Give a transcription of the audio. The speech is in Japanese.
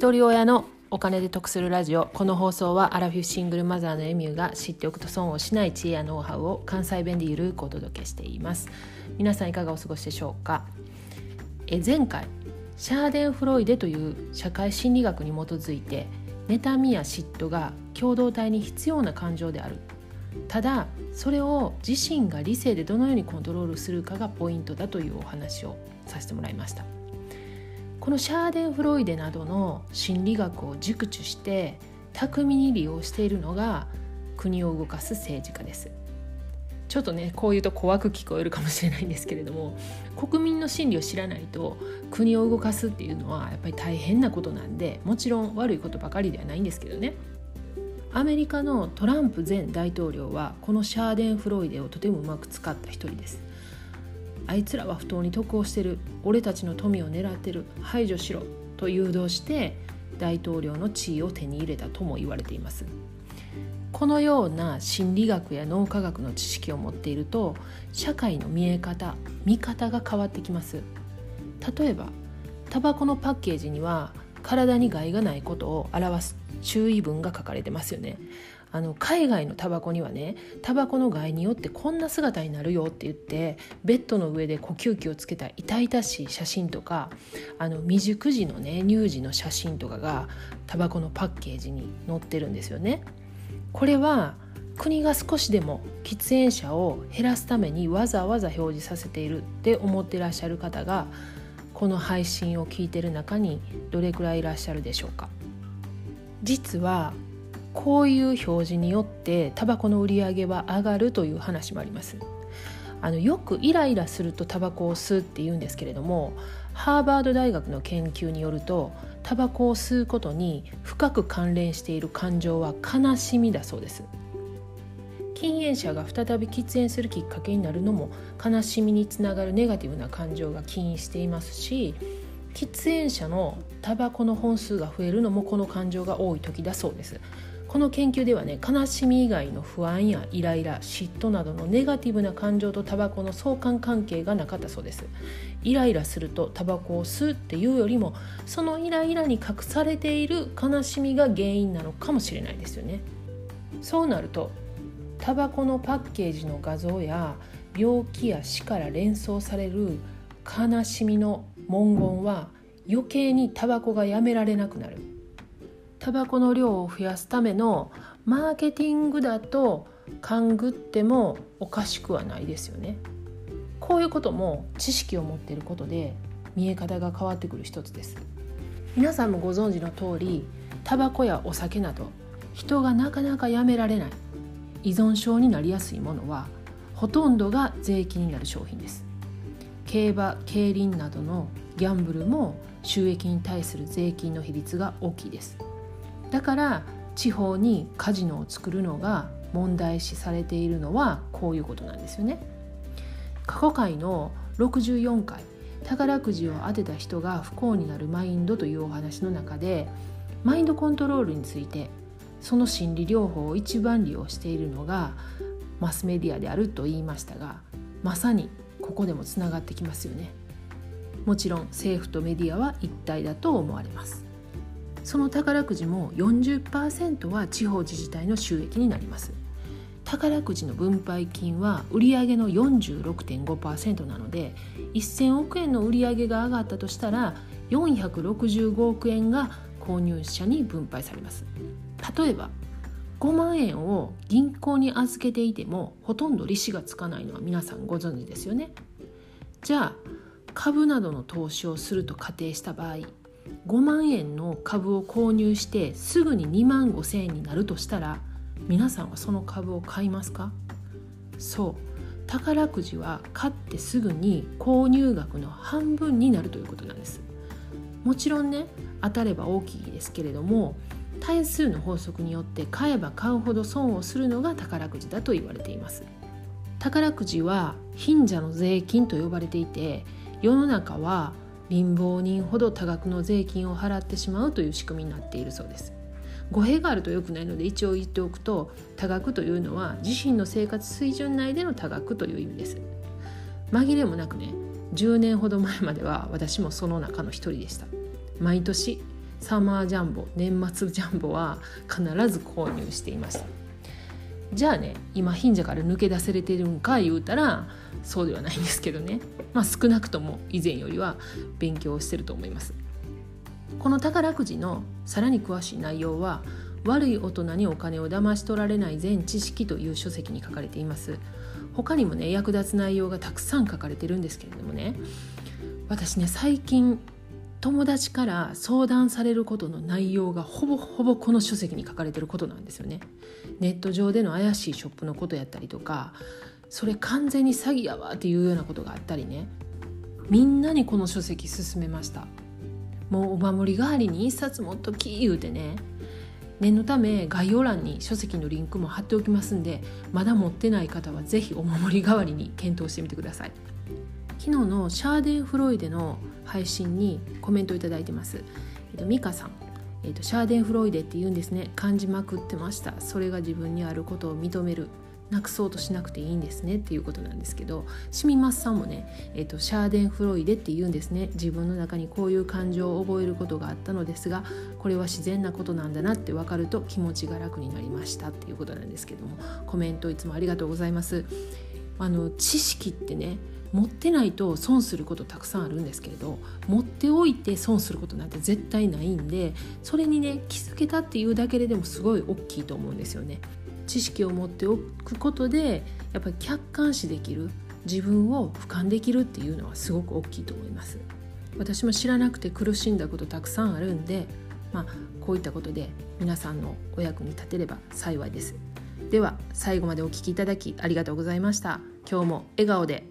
一人親のお金で得するラジオ。この放送はアラフィフシングルマザーのエミューが知っておくと損をしない知恵やノウハウを関西弁でゆるくお届けしています。皆さんいかがお過ごしでしょうか？え前回シャーデン・フロイデという社会心理学に基づいて妬みや嫉妬が共同体に必要な感情である。ただそれを自身が理性でどのようにコントロールするかがポイントだというお話をさせてもらいました。このシャーデン・フロイデなどの心理学を熟知して巧みに利用しているのが国を動かす政治家です。ちょっとねこういうと怖く聞こえるかもしれないんですけれども国民の心理を知らないと国を動かすっていうのはやっぱり大変なことなんでもちろん悪いことばかりではないんですけどね。アメリカのトランプ前大統領はこのシャーデン・フロイデをとてもうまく使った一人です。あいつらは不当に得をしてる。俺たちの富を狙ってる。排除しろ。と誘導して大統領の地位を手に入れたとも言われています。このような心理学や脳科学の知識を持っていると社会の見え方見方が変わってきます。例えばタバコのパッケージには体に害がないことを表す注意文が書かれてますよね。あの海外のタバコにはねタバコの害によってこんな姿になるよって言ってベッドの上で呼吸器をつけた痛々しい写真とかあの未熟児のね乳児の写真とかがタバコのパッケージに載ってるんですよね。これは国が少しでも喫煙者を減らすためにわざわざ表示させているって思ってらっしゃる方がこの配信を聞いてる中にどれくらいいらっしゃるでしょうか実はこういう表示によってタバコの売り上げは上がるという話もあります。あのよくイライラするとタバコを吸うって言うんですけれどもハーバード大学の研究によるとタバコを吸うことに深く関連している感情は悲しみだそうです。禁煙者が再び喫煙するきっかけになるのも悲しみにつながるネガティブな感情が起因していますし喫煙者のタバコの本数が増えるのもこの感情が多い時だそうです。この研究ではね悲しみ以外の不安やイライラ嫉妬などのネガティブな感情とタバコの相関関係がなかったそうです。イライラするとタバコを吸うっていうよりもそのイライラに隠されている悲しみが原因なのかもしれないですよね。そうなるとタバコのパッケージの画像や病気や死から連想される悲しみの文言は余計にタバコがやめられなくなる。タバコの量を増やすためのマーケティングだと勘ぐってもおかしくはないですよね。こういうことも知識を持っていることで見え方が変わってくる一つです。皆さんもご存知の通りタバコやお酒など人がなかなかやめられない依存症になりやすいものはほとんどが税金になる商品です。競馬競輪などのギャンブルも収益に対する税金の比率が大きいです。だから地方にカジノを作るのが問題視されているのはこういうことなんですよね。過去回の64回宝くじを当てた人が不幸になるマインドというお話の中でマインドコントロールについてその心理療法を一番利用しているのがマスメディアであると言いましたがまさにここでもつながってきますよねもちろん政府とメディアは一体だと思われますその宝くじも40%は地方自治体の収益になります。宝くじの分配金は売上の46.5%なので1000億円の売上が上がったとしたら465億円が購入者に分配されます。例えば5万円を銀行に預けていてもほとんど利子がつかないのは皆さんご存知ですよね。じゃあ株などの投資をすると仮定した場合5万円の株を購入してすぐに2万5千円になるとしたら皆さんはその株を買いますか？そう。宝くじは買ってすぐに購入額の半分になるということなんです。もちろんね当たれば大きいですけれども対数の法則によって買えば買うほど損をするのが宝くじだと言われています。宝くじは貧者の税金と呼ばれていて世の中は貧乏人ほど多額の税金を払ってしまうという仕組みになっているそうです。語弊があると良くないので一応言っておくと多額というのは自身の生活水準内での多額という意味です。紛れもなくね10年ほど前までは私もその中の一人でした。毎年サマージャンボ年末ジャンボは必ず購入していました。じゃあね今貧者から抜け出せれてるんか言うたらそうではないんですけどね。まあ少なくとも以前よりは勉強してると思います。この宝くじのさらに詳しい内容は悪い大人にお金を騙し取られない全知識という書籍に書かれています。他にもね役立つ内容がたくさん書かれてるんですけれどもね。私ね最近友達から相談されることの内容がほぼほぼこの書籍に書かれてることなんですよね。ネット上での怪しいショップのことやったりとかそれ完全に詐欺やわっていうようなことがあったりね。みんなにこの書籍勧めました。もうお守り代わりに一冊持っとき言うてね。念のため概要欄に書籍のリンクも貼っておきますんでまだ持ってない方は是非お守り代わりに検討してみてください。昨日のシャーデンフロイデの配信にコメントをいただいてます。えっと、ミカさん、えっと、シャーデンフロイデって言うんですね。感じまくってました。それが自分にあることを認める。なくそうとしなくていいんですねっていうことなんですけど。シミマスさんもね、えっと、シャーデンフロイデって言うんですね。自分の中にこういう感情を覚えることがあったのですがこれは自然なことなんだなって分かると気持ちが楽になりましたっていうことなんですけども。コメントいつもありがとうございます。あの知識ってね持ってないと損することたくさんあるんですけれど持っておいて損することなんて絶対ないんでそれにね気づけたっていうだけででもすごい大きいと思うんですよね。知識を持っておくことでやっぱり客観視できる自分を俯瞰できるっていうのはすごく大きいと思います。私も知らなくて苦しんだことたくさんあるんで、まあ、こういったことで皆さんのお役に立てれば幸いです。では最後までお聴きいただきありがとうございました。今日も笑顔で